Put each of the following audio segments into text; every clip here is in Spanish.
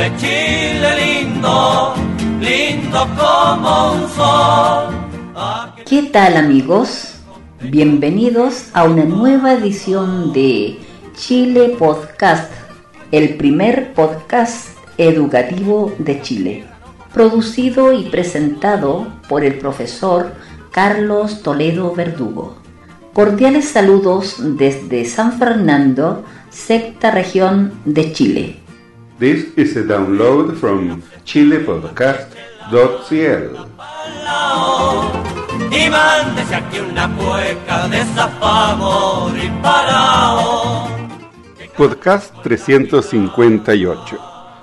Chile, lindo, lindo como un sol. ¿Qué tal amigos? Bienvenidos a una nueva edición de Chile Podcast, el primer podcast educativo de Chile, producido y presentado por el profesor Carlos Toledo Verdugo. Cordiales saludos desde San Fernando, sexta región de Chile. This is a download from chilepodcast.cl. Y mándese aquí una cueca de zafamor y parao. Podcast 358.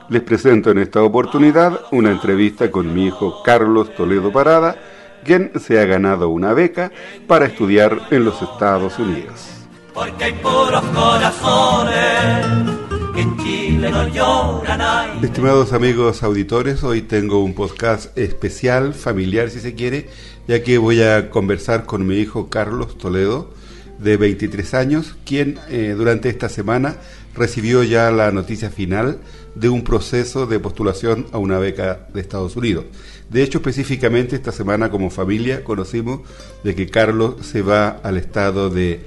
Les presento en esta oportunidad una entrevista con mi hijo Carlos Toledo Parada, quien se ha ganado una beca para estudiar en los Estados Unidos. Porque hay puros corazones en Chile no lloran. ay. Estimados amigos auditores, hoy tengo un podcast especial, familiar si se quiere, ya que voy a conversar con mi hijo Carlos Toledo, de 23 años, quien eh, durante esta semana recibió ya la noticia final de un proceso de postulación a una beca de Estados Unidos. De hecho, específicamente esta semana como familia conocimos de que Carlos se va al estado de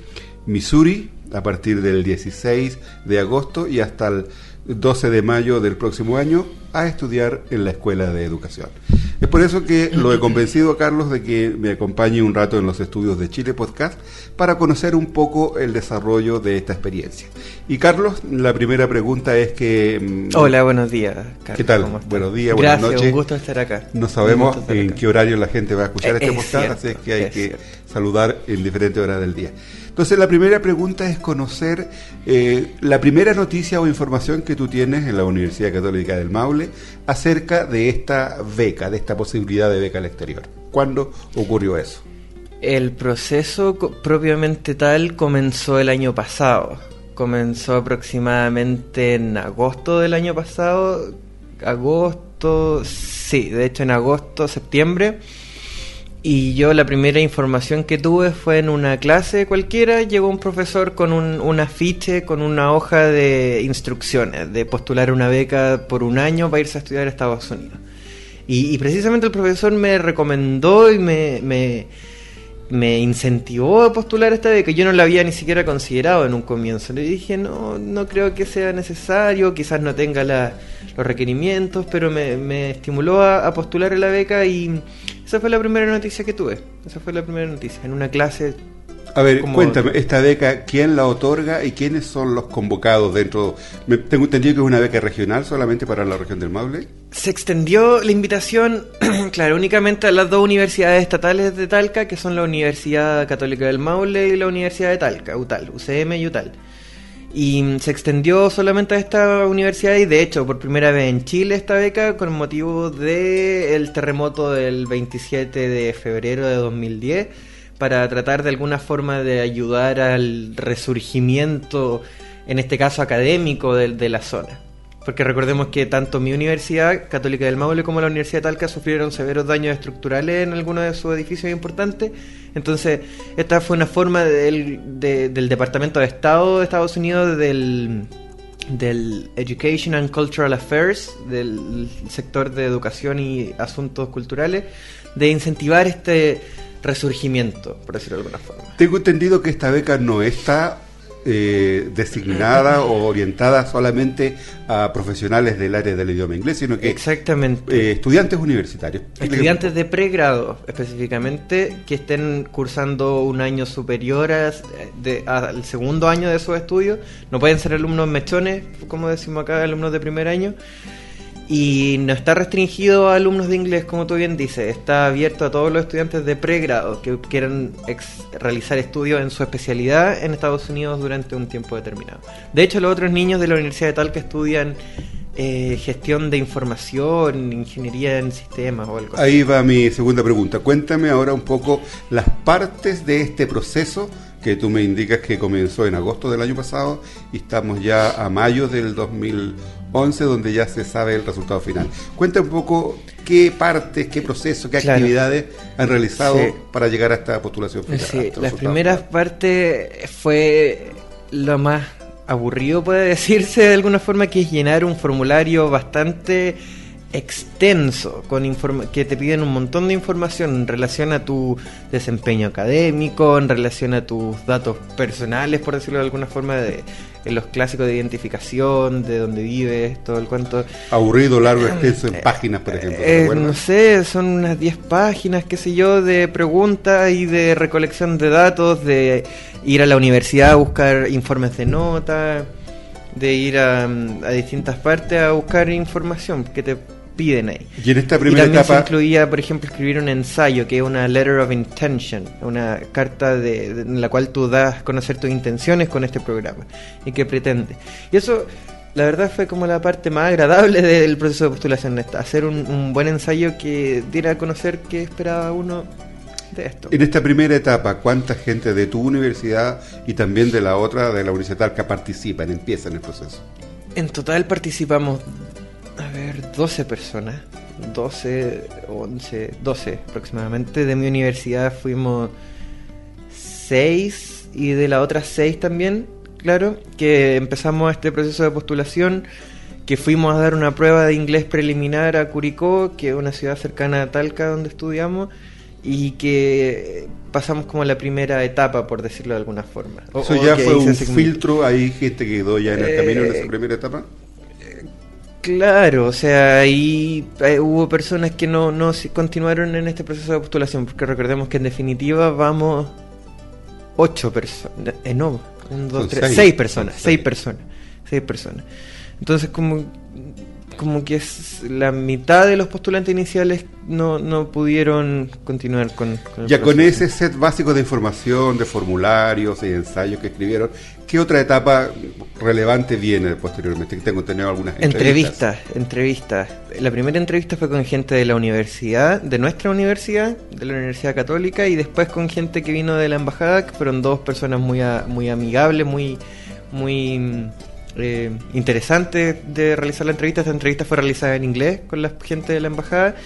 Missouri a partir del 16 de agosto y hasta el 12 de mayo del próximo año a estudiar en la Escuela de Educación. Es por eso que lo he convencido a Carlos de que me acompañe un rato en los estudios de Chile Podcast para conocer un poco el desarrollo de esta experiencia. Y Carlos, la primera pregunta es que... mm, Hola, buenos días. Carlos, ¿Qué tal? Buenos días, buenas noches. un gusto estar acá. No sabemos en acá. qué horario la gente va a escuchar Es este podcast, cierto, así es que hay es que cierto. saludar en diferentes horas del día. Entonces, la primera pregunta es conocer eh, la primera noticia o información que tú tienes en la Universidad Católica del Maule acerca de esta beca, de esta posibilidad de beca al exterior. ¿Cuándo ocurrió eso? El proceso propiamente tal comenzó el año pasado. Comenzó aproximadamente en agosto del año pasado. Agosto, sí, de hecho en agosto, septiembre. Y yo la primera información que tuve fue en una clase cualquiera, llegó un profesor con un, un afiche, con una hoja de instrucciones, de postular una beca por un año para irse a estudiar a Estados Unidos. Y, y precisamente el profesor me recomendó y me, me, me incentivó a postular esta beca. Yo no la había ni siquiera considerado en un comienzo. Le dije, no, no creo que sea necesario, quizás no tenga la- los requerimientos, pero me, me estimuló a, a postular a la beca y esa fue la primera noticia que tuve. Esa fue la primera noticia, en una clase. A ver, cuéntame, esta beca, ¿quién la otorga y quiénes son los convocados dentro? Me, tengo entendido que es una beca regional solamente para la región del Maule. Se extendió la invitación, claro, únicamente a las dos universidades estatales de Talca, que son la Universidad Católica del Maule y la Universidad de Talca, UTAL, UCM y UTAL. Y se extendió solamente a esta universidad y de hecho por primera vez en Chile esta beca con motivo del terremoto del 27 de febrero de 2010 para tratar de alguna forma de ayudar al resurgimiento, en este caso académico, de, de la zona. Porque recordemos que tanto mi universidad, Católica del Maule, como la Universidad de Talca sufrieron severos daños estructurales en algunos de sus edificios importantes. Entonces, esta fue una forma del, de- del Departamento de Estado de Estados Unidos, del, del Education and Cultural Affairs, del sector de educación y asuntos culturales, de incentivar este resurgimiento, por decirlo de alguna forma. Tengo entendido que esta beca no está eh, designada o orientada solamente a profesionales del área del idioma inglés, sino que Exactamente. eh, estudiantes universitarios. Estudiantes de pregrado, específicamente, que estén cursando un año superior a- de- al segundo año de sus estudios. No pueden ser alumnos mechones, como decimos acá, alumnos de primer año. Y no está restringido a alumnos de inglés, como tú bien dices. Está abierto a todos los estudiantes de pregrado que quieran ex- realizar estudios en su especialidad en Estados Unidos durante un tiempo determinado. De hecho, los otros niños de la Universidad de Talca estudian eh, gestión de información, ingeniería en sistemas o algo así. Ahí va mi segunda pregunta. Cuéntame ahora un poco las partes de este proceso que tú me indicas que comenzó en agosto del año pasado y estamos ya a mayo del 2011 donde ya se sabe el resultado final. Cuenta un poco qué partes, qué procesos, qué Claro. actividades han realizado Sí. para llegar a esta postulación final. Sí, las primeras partes fue lo más aburrido, puede decirse de alguna forma, que es llenar un formulario bastante extenso con que te piden un montón de información en relación a tu desempeño académico, en relación a tus datos personales, por decirlo de alguna forma, de en los clásicos de identificación, de dónde vives, todo el cuento. Aburrido, largo, extenso en páginas, por ejemplo. Eh, no sé, son unas 10 páginas, qué sé yo, de preguntas y de recolección de datos, de ir a la universidad a buscar informes de nota, de ir a, a distintas partes a buscar información que te piden ahí. Y en esta primera también etapa. Se incluía, por ejemplo, escribir un ensayo, que es una letter of intention, una carta de, en la cual tú das a conocer tus intenciones con este programa y qué pretende. Y eso, la verdad, fue como la parte más agradable del proceso de postulación, hacer un, un buen ensayo que diera a conocer qué esperaba uno de esto. En esta primera etapa, ¿cuánta gente de tu universidad y también de la otra, de la Universidad Talca, participan, empiezan el proceso? En total participamos a ver, 12 personas, 12, 11, 12 aproximadamente. De mi universidad fuimos 6 y de las otras 6 también, claro, que empezamos este proceso de postulación, que fuimos a dar una prueba de inglés preliminar a Curicó, que es una ciudad cercana a Talca donde estudiamos, y que pasamos como la primera etapa, por decirlo de alguna forma. ¿Eso ya fue un filtro? ¿Hay gente que quedó ya en el camino en esa eh, primera etapa? Claro, o sea, ahí hubo personas que no, no continuaron en este proceso de postulación, porque recordemos que en definitiva vamos ocho personas, eh, no, un, dos, tres, seis, personas, seis personas, seis personas. Entonces como como que es la mitad de los postulantes iniciales no, no pudieron continuar con, con Ya con ese set básico de información, de formularios y ensayos que escribieron, ¿qué otra etapa relevante viene posteriormente? Tengo tenido algunas entrevistas. Entrevistas, La primera entrevista fue con gente de la universidad, de nuestra universidad, de la Universidad Católica, y después con gente que vino de la embajada, que fueron dos personas muy, muy amigables, muy... muy eh, interesante de realizar la entrevista. Esta entrevista fue realizada en inglés con la gente de la embajada.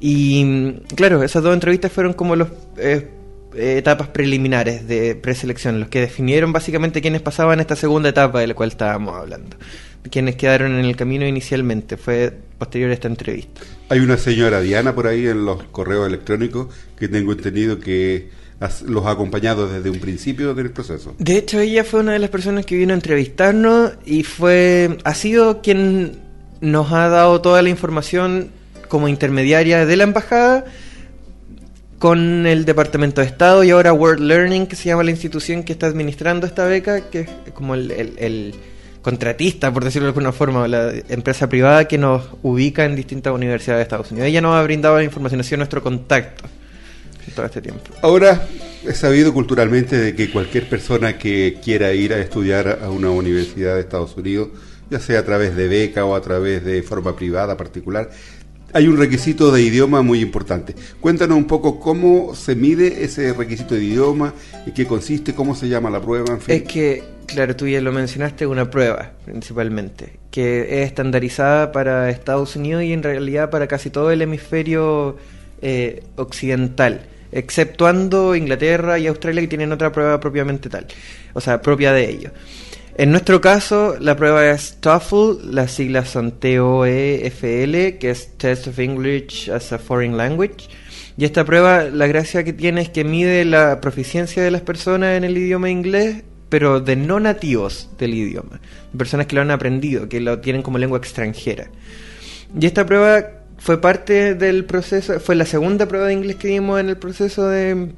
Y claro, esas dos entrevistas fueron como los eh, etapas preliminares de preselección, los que definieron básicamente quiénes pasaban esta segunda etapa de la cual estábamos hablando. Quienes quedaron en el camino inicialmente, fue posterior a esta entrevista. Hay una señora Diana por ahí en los correos electrónicos que tengo entendido que los ha acompañado desde un principio del proceso. De hecho, ella fue una de las personas que vino a entrevistarnos y fue ha sido quien nos ha dado toda la información como intermediaria de la embajada con el Departamento de Estado y ahora World Learning, que se llama la institución que está administrando esta beca, que es como el, el contratista, por decirlo de alguna forma, la empresa privada que nos ubica en distintas universidades de Estados Unidos. Ella nos ha brindado la información, ha sido nuestro contacto todo este tiempo. Ahora, he sabido culturalmente de que cualquier persona que quiera ir a estudiar a una universidad de Estados Unidos, ya sea a través de beca o a través de forma privada particular, hay un requisito de idioma muy importante. Cuéntanos un poco cómo se mide ese requisito de idioma, y qué consiste, cómo se llama la prueba, en fin. Es que, claro, tú ya lo mencionaste, una prueba principalmente, que es estandarizada para Estados Unidos y en realidad para casi todo el hemisferio eh, occidental exceptuando Inglaterra y Australia que tienen otra prueba propiamente tal, o sea, propia de ellos. En nuestro caso, la prueba es TOEFL, las siglas son T-O-E-F-L, que es Test of English as a Foreign Language. Y esta prueba, la gracia que tiene es que mide la proficiencia de las personas en el idioma inglés, pero de no nativos del idioma, personas que lo han aprendido, que lo tienen como lengua extranjera. Y esta prueba fue parte del proceso, fue la segunda prueba de inglés que dimos en el proceso de,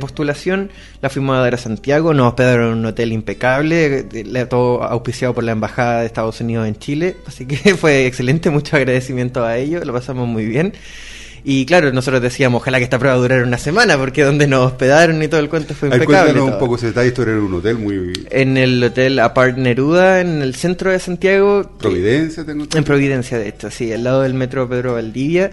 postulación. La fuimos a dar a Santiago, nos hospedaron en un hotel impecable, todo auspiciado por la Embajada de Estados Unidos en Chile, así que fue excelente, mucho agradecimiento a ellos, lo pasamos muy bien. Y claro, nosotros decíamos, ojalá que esta prueba durara una semana, porque donde nos hospedaron y todo el cuento fue impecable. Cuéntanos un poco ese detalle, esto era en un hotel muy... En el hotel Apart Neruda, en el centro de Santiago. Providencia, tengo En Providencia, de hecho, sí, al lado del metro Pedro Valdivia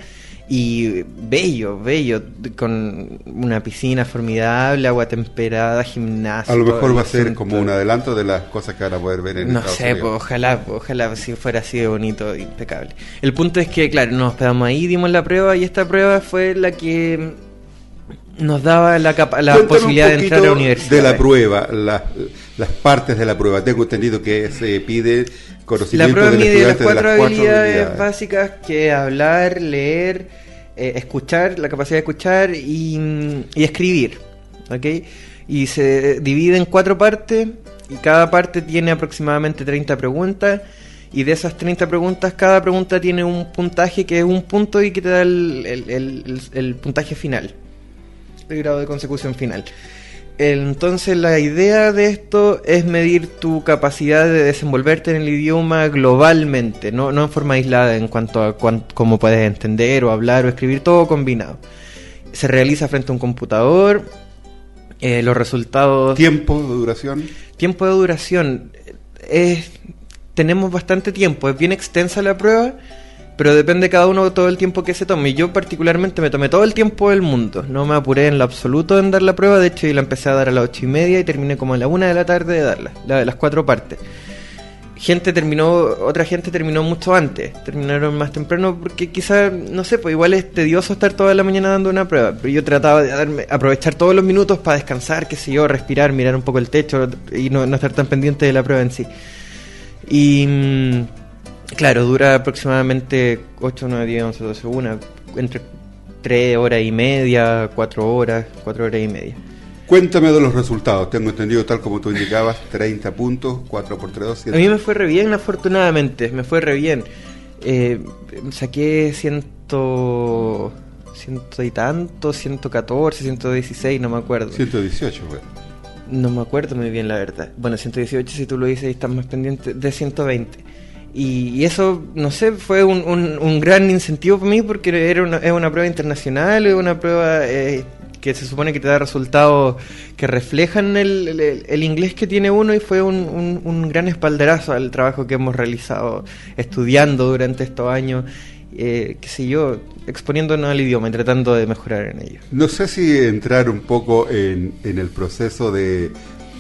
y bello, bello, con una piscina formidable, agua temperada, gimnasio. A lo mejor va a ser como un adelanto de las cosas que van a poder ver en No sé, pues, ojalá, pues, ojalá si fuera así de bonito, impecable. El punto es que, claro, nos hospedamos ahí, dimos la prueba y esta prueba fue la que nos daba la, la posibilidad de entrar a la universidad. De la prueba, la, las partes de la prueba. Tengo entendido que se pide conocimiento La prueba del mide las estudiante de cuatro, las cuatro habilidades, habilidades. básicas que hablar, leer, eh, escuchar, la capacidad de escuchar y, y escribir. ¿ok? Y se divide en cuatro partes y cada parte tiene aproximadamente 30 preguntas. Y de esas 30 preguntas, cada pregunta tiene un puntaje que es un punto y que te da el- el- el- el puntaje final, el grado de consecución final. Entonces la idea de esto es medir tu capacidad de desenvolverte en el idioma globalmente, no, no en forma aislada en cuanto a cómo puedes entender o hablar o escribir, todo combinado. Se realiza frente a un computador, eh, los resultados... Tiempo de duración. Tiempo de duración. Es, tenemos bastante tiempo, es bien extensa la prueba, pero depende cada uno todo el tiempo que se tome. Yo particularmente me tomé todo el tiempo del mundo, no me apuré en lo absoluto en dar la prueba, de hecho yo la empecé a dar a las ocho y media y terminé como a la una de la tarde de darla, la de las cuatro partes. Gente terminó, otra gente terminó mucho antes, terminaron más temprano porque quizá, no sé, pues igual es tedioso estar toda la mañana dando una prueba, pero yo trataba de darme, aprovechar todos los minutos para descansar, qué sé yo, respirar, mirar un poco el techo y no, no estar tan pendiente de la prueba en sí. Y mm, claro, dura aproximadamente 8, 9, 10, 11, 12, una, entre 3 horas y media, 4 horas, 4 horas y media. Cuéntame de los resultados. Tengo entendido, tal como tú indicabas, 30 puntos, 4 por 3, 2, A mí me fue re bien, afortunadamente, me fue re bien. Eh, saqué ciento, ciento y tanto, 114, 116, no me acuerdo. 118, güey. No me acuerdo muy bien, la verdad. Bueno, 118 si tú lo dices y estás más pendiente de 120. Y, eso, no sé, fue un, un- gran incentivo para mí porque era una, es una prueba internacional, es una prueba eh, que se supone que te da resultados que reflejan el, el- inglés que tiene uno y fue un, un- gran espaldarazo al trabajo que hemos realizado estudiando durante estos años, eh, qué sé yo, exponiéndonos al idioma y tratando de mejorar en ello. No sé si entrar un poco en, en el proceso de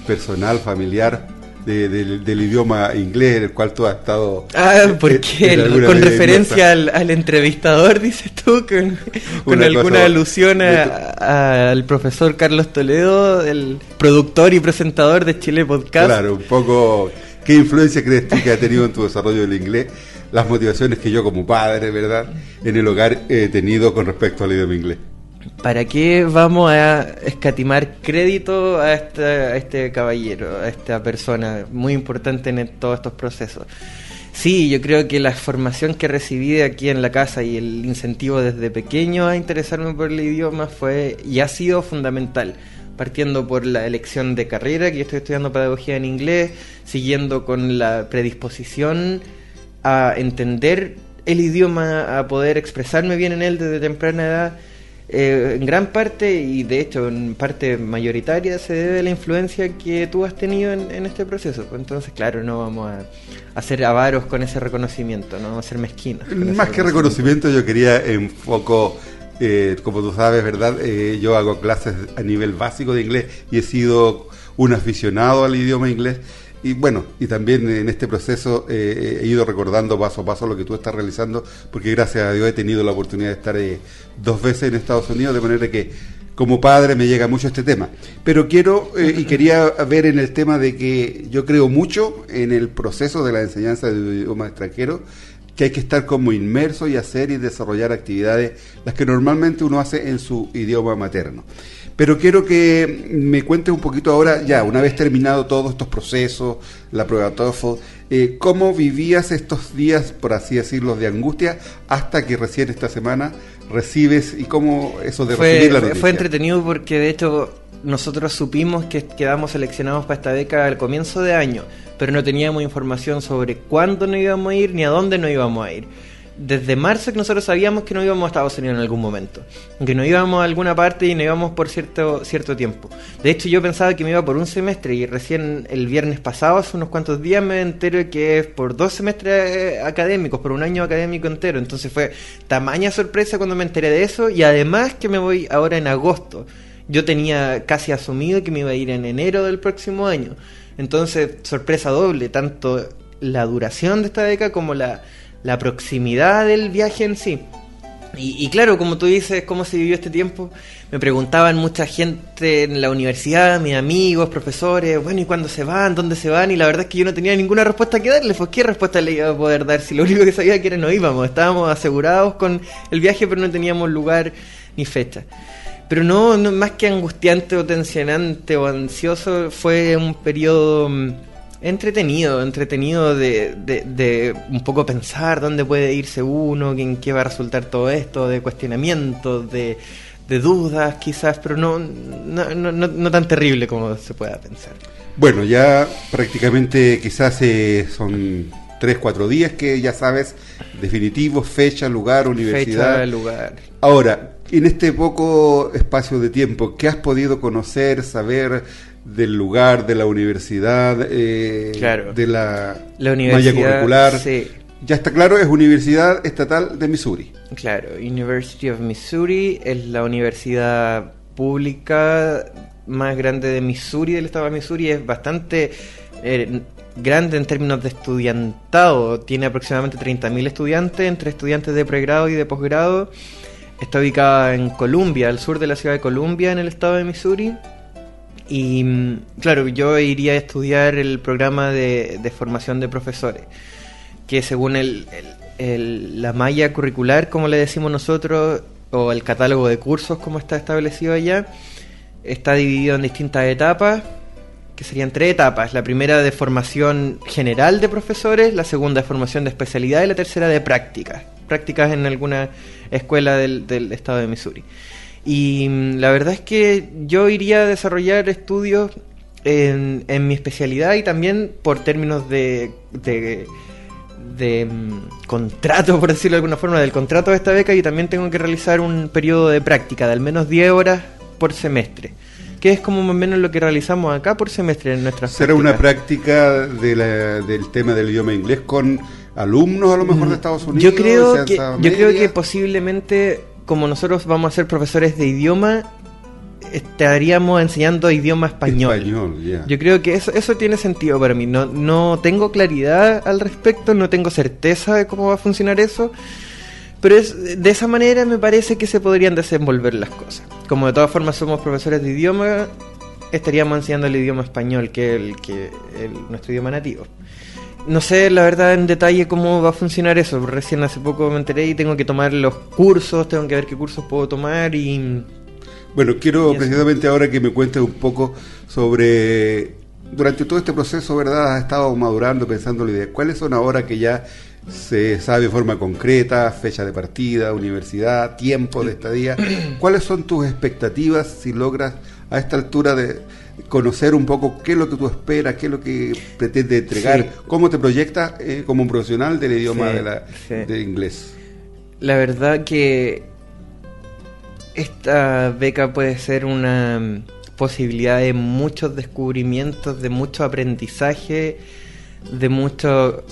personal, familiar de- del, del idioma inglés, en el cual tú has estado. Ah, eh, porque en alguna con referencia al, al entrevistador, dices tú, con, con Una alguna alusión a- al profesor Carlos Toledo, el productor y presentador de Chile Podcast. Claro, un poco. ¿Qué influencia crees tú que ha tenido en tu desarrollo del inglés? Las motivaciones que yo, como padre, ¿verdad?, en el hogar he tenido con respecto al idioma inglés. ¿Para qué vamos a escatimar crédito a este, caballero, a esta persona muy importante en todos estos procesos? Sí, yo creo que la formación que recibí de aquí en la casa y el incentivo desde pequeño a interesarme por el idioma fue y ha sido fundamental. Partiendo por la elección de carrera, que yo estoy estudiando pedagogía en inglés, siguiendo con la predisposición a entender el idioma, a poder expresarme bien en él desde temprana edad. Eh, en gran parte, y de hecho en parte mayoritaria, se debe a la influencia que tú has tenido en, en este proceso. Entonces, claro, no vamos a, a ser avaros con ese reconocimiento, no vamos a ser mezquinos. Más que reconocimiento, yo quería enfoco, eh, como tú sabes, ¿verdad? Eh, yo hago clases a nivel básico de inglés y he sido un aficionado al idioma inglés. Y bueno, y también en este proceso eh, he ido recordando paso a paso lo que tú estás realizando, porque gracias a Dios he tenido la oportunidad de estar eh, dos veces en Estados Unidos, de manera que como padre me llega mucho este tema. Pero quiero eh, y quería ver en el tema de que yo creo mucho en el proceso de la enseñanza del idioma extranjero, que hay que estar como inmerso y hacer y desarrollar actividades, las que normalmente uno hace en su idioma materno. Pero quiero que me cuentes un poquito ahora, ya, una vez terminado todos estos procesos, la prueba TOEFL, eh, cómo vivías estos días, por así decirlo, de angustia, hasta que recién esta semana recibes y cómo eso de fue, recibir la noticia. fue entretenido porque de hecho nosotros supimos que quedamos seleccionados para esta beca al comienzo de año, pero no teníamos información sobre cuándo nos íbamos a ir ni a dónde nos íbamos a ir. Desde marzo que nosotros sabíamos que no íbamos a Estados Unidos en algún momento, que no íbamos a alguna parte y no íbamos por cierto, cierto tiempo. De hecho yo pensaba que me iba por un semestre y recién el viernes pasado, hace unos cuantos días, me entero que es por dos semestres eh, académicos, por un año académico entero. Entonces fue tamaña sorpresa cuando me enteré de eso y además que me voy ahora en agosto. Yo tenía casi asumido que me iba a ir en enero del próximo año. Entonces, sorpresa doble, tanto la duración de esta beca como la, la proximidad del viaje en sí. Y, claro, como tú dices, cómo se vivió este tiempo, me preguntaban mucha gente en la universidad, mis amigos, profesores, bueno, ¿y cuándo se van? ¿Dónde se van? Y la verdad es que yo no tenía ninguna respuesta que darles, pues ¿qué respuesta le iba a poder dar? Si lo único que sabía que era no íbamos, estábamos asegurados con el viaje, pero no teníamos lugar ni fecha. Pero no, no más que angustiante o tensionante o ansioso, fue un periodo mm, entretenido, entretenido de, de, un poco pensar dónde puede irse uno, en qué va a resultar todo esto, de cuestionamientos, de, de dudas quizás, pero no, no, no, no, tan terrible como se pueda pensar. Bueno, ya prácticamente quizás eh, son tres, cuatro días que ya sabes, definitivo, fecha, lugar, universidad. Fecha, lugar. Ahora, en este poco espacio de tiempo, ¿qué has podido conocer, saber, del lugar, de la universidad, eh, de la, la universidad, curricular. Ya está claro, es Universidad Estatal de Missouri. Claro, University of Missouri es la universidad pública más grande de Missouri, del estado de Missouri. Es bastante eh, grande en términos de estudiantado. Tiene aproximadamente 30.000 estudiantes, entre estudiantes de pregrado y de posgrado. Está ubicada en Columbia, al sur de la ciudad de Columbia, en el estado de Missouri. Y mm, claro, yo iría a estudiar el programa de, formación de profesores, que según el, la malla curricular, como le decimos nosotros, o el catálogo de cursos, como está establecido allá, está dividido en distintas etapas, que serían tres etapas. La primera de formación general de profesores, la segunda de formación de especialidad y la tercera de prácticas. Prácticas en alguna escuela del, del estado de Missouri. Y mm, la verdad es que yo iría a desarrollar estudios en, mi especialidad y también por términos de, de, mm, contrato, por decirlo de alguna forma, del contrato de esta beca y también tengo que realizar un periodo de práctica de al menos 10 horas por semestre que es como más o menos lo que realizamos acá por semestre en nuestra ¿Será una práctica de del tema del idioma inglés con alumnos a lo mejor de mm, Estados Unidos? Yo creo, que, yo creo que posiblemente como nosotros vamos a ser profesores de idioma, estaríamos enseñando idioma español. Yo creo que eso, eso tiene sentido para mí. No, no tengo claridad al respecto, no tengo certeza de cómo va a funcionar eso. Pero es, de esa manera me parece que se podrían desenvolver las cosas. Como de todas formas somos profesores de idioma, estaríamos enseñando el idioma español, que es el, que nuestro idioma nativo. No sé la verdad en detalle cómo va a funcionar eso. Recién hace poco me enteré y tengo que tomar los cursos, tengo que ver qué cursos puedo tomar y... Bueno, quiero precisamente ahora que me cuentes un poco sobre... Durante todo este proceso, ¿verdad? Has estado madurando, pensando la idea. ¿Cuáles son ahora que ya se sabe de forma concreta, fecha de partida, universidad, tiempo de estadía? ¿Cuáles son tus expectativas si logras a esta altura de conocer un poco qué es lo que tú esperas, qué es lo que pretende entregar, cómo te proyectas eh, como un profesional del idioma de, la, inglés. La verdad que esta beca puede ser una posibilidad de muchos descubrimientos, de mucho aprendizaje, de mucho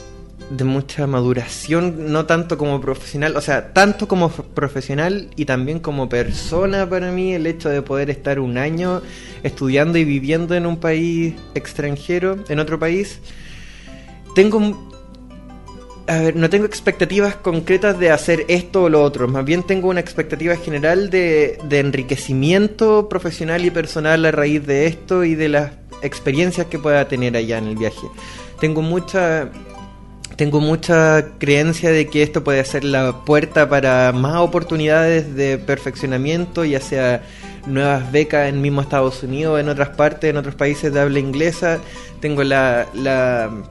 de mucha maduración, no tanto como profesional, o sea, tanto como profesional y también como persona para mí, el hecho de poder estar un año estudiando y viviendo en un país extranjero, en otro país. Tengo, a ver, no tengo expectativas concretas de hacer esto o lo otro, más bien tengo una expectativa general de, de enriquecimiento profesional y personal a raíz de esto y de las experiencias que pueda tener allá en el viaje. Tengo mucha tengo mucha creencia de que esto puede ser la puerta para más oportunidades de perfeccionamiento, ya sea nuevas becas en mismo Estados Unidos, en otras partes, en otros países de habla inglesa. Tengo la,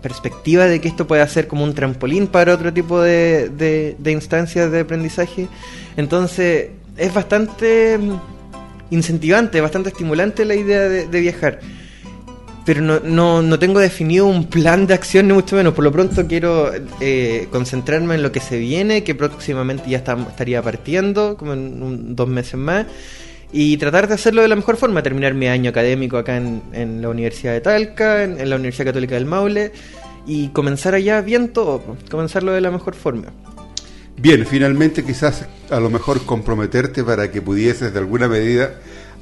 perspectiva de que esto puede ser como un trampolín para otro tipo de, instancias de aprendizaje. Entonces es bastante incentivante, bastante estimulante la idea de viajar pero no, no, no, tengo definido un plan de acción, ni mucho menos. Por lo pronto quiero eh, concentrarme en lo que se viene, que próximamente ya estaría partiendo, como en dos meses más, y tratar de hacerlo de la mejor forma, terminar mi año académico acá en, en la Universidad de Talca, en, la Universidad Católica del Maule, y comenzar allá bien todo, comenzarlo de la mejor forma. Bien, finalmente quizás a lo mejor comprometerte para que pudieses de alguna medida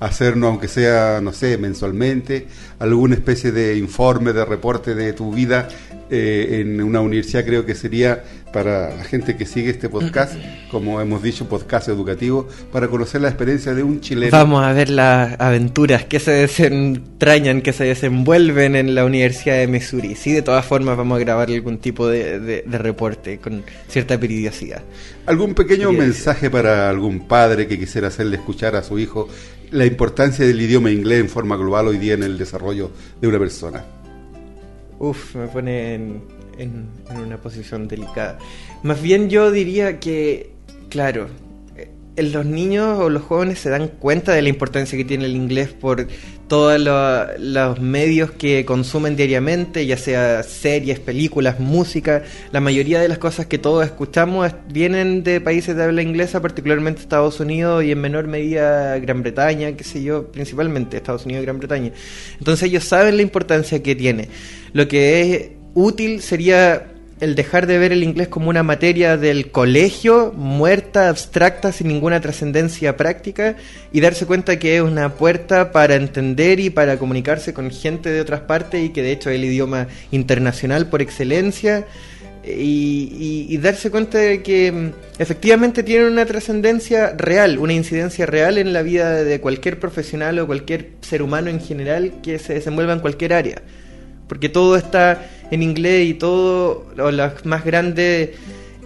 hacernos, aunque sea, no sé, mensualmente, alguna especie de informe, de reporte de tu vida eh, en una universidad, creo que sería para la gente que sigue este podcast, como hemos dicho, podcast educativo, para conocer la experiencia de un chileno. Vamos a ver las aventuras que se desentrañan, que se desenvuelven en la Universidad de Missouri. Sí, de todas formas vamos a grabar algún tipo de, de reporte con cierta periodicidad. ¿Algún pequeño mensaje para algún padre que quisiera hacerle escuchar a su hijo la importancia del idioma inglés en forma global hoy día en el desarrollo de una persona? Uf, me pone en, en, una posición delicada. Más bien yo diría que, claro, eh, los niños o los jóvenes se dan cuenta de la importancia que tiene el inglés por todos los medios que consumen diariamente, ya sea series, películas, música. La mayoría de las cosas que todos escuchamos vienen de países de habla inglesa, particularmente Estados Unidos y en menor medida Gran Bretaña, qué sé yo, principalmente Estados Unidos y Gran Bretaña. Entonces ellos saben la importancia que tiene. Lo que es útil sería el dejar de ver el inglés como una materia del colegio, muerta, abstracta, sin ninguna trascendencia práctica, y darse cuenta que es una puerta para entender y para comunicarse con gente de otras partes y que de hecho es el idioma internacional por excelencia, y, darse cuenta de que mm, efectivamente tiene una trascendencia real, una incidencia real en la vida de cualquier profesional o cualquier ser humano en general que se desenvuelva en cualquier área. Porque todo está en inglés y todo, o las más grandes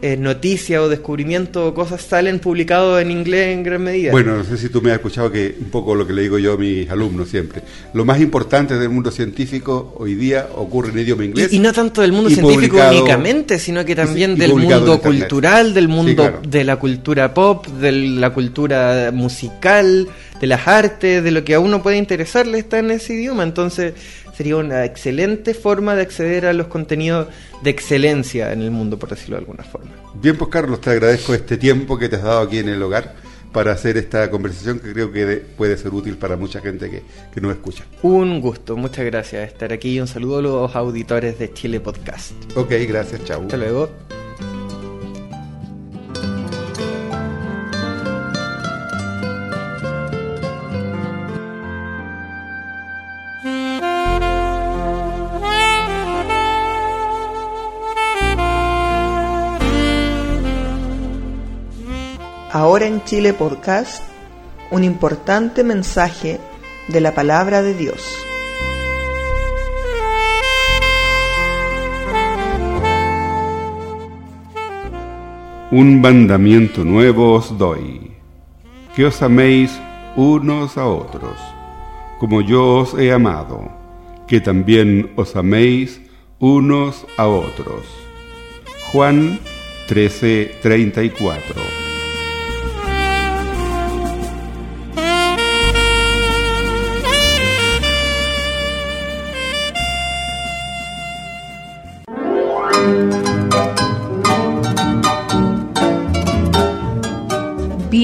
eh, noticias o descubrimientos o cosas salen publicados en inglés en gran medida. Bueno, no sé si tú me has escuchado que un poco lo que le digo yo a mis alumnos siempre. Lo más importante del mundo científico hoy día ocurre en idioma inglés. Y, no tanto del mundo científico únicamente, sino que también del mundo cultural, del mundo de la cultura pop, de la cultura musical, de las artes, de lo que a uno puede interesarle está en ese idioma. Entonces sería una excelente forma de acceder a los contenidos de excelencia en el mundo, por decirlo de alguna forma. Bien, pues Carlos, te agradezco este tiempo que te has dado aquí en el hogar para hacer esta conversación que creo que puede ser útil para mucha gente que, que nos escucha. Un gusto, muchas gracias estar aquí y un saludo a los auditores de Chile Podcast. Ok, gracias, chao. Hasta luego. Ahora en Chile Podcast, un importante mensaje de la palabra de Dios. Un mandamiento nuevo os doy, que os améis unos a otros, como yo os he amado, que también os améis unos a otros. Juan 13:34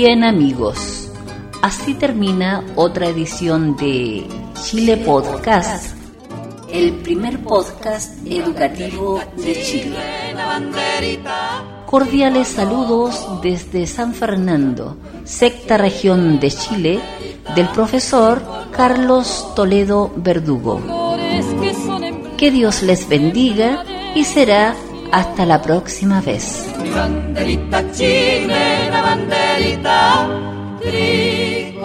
Bien amigos, así termina otra edición de Chile Podcast, el primer podcast educativo de Chile. Cordiales saludos desde San Fernando, sexta región de Chile, del profesor Carlos Toledo Verdugo. Que Dios les bendiga y será hasta la próxima vez. Mi banderita chilena, banderita tricolor.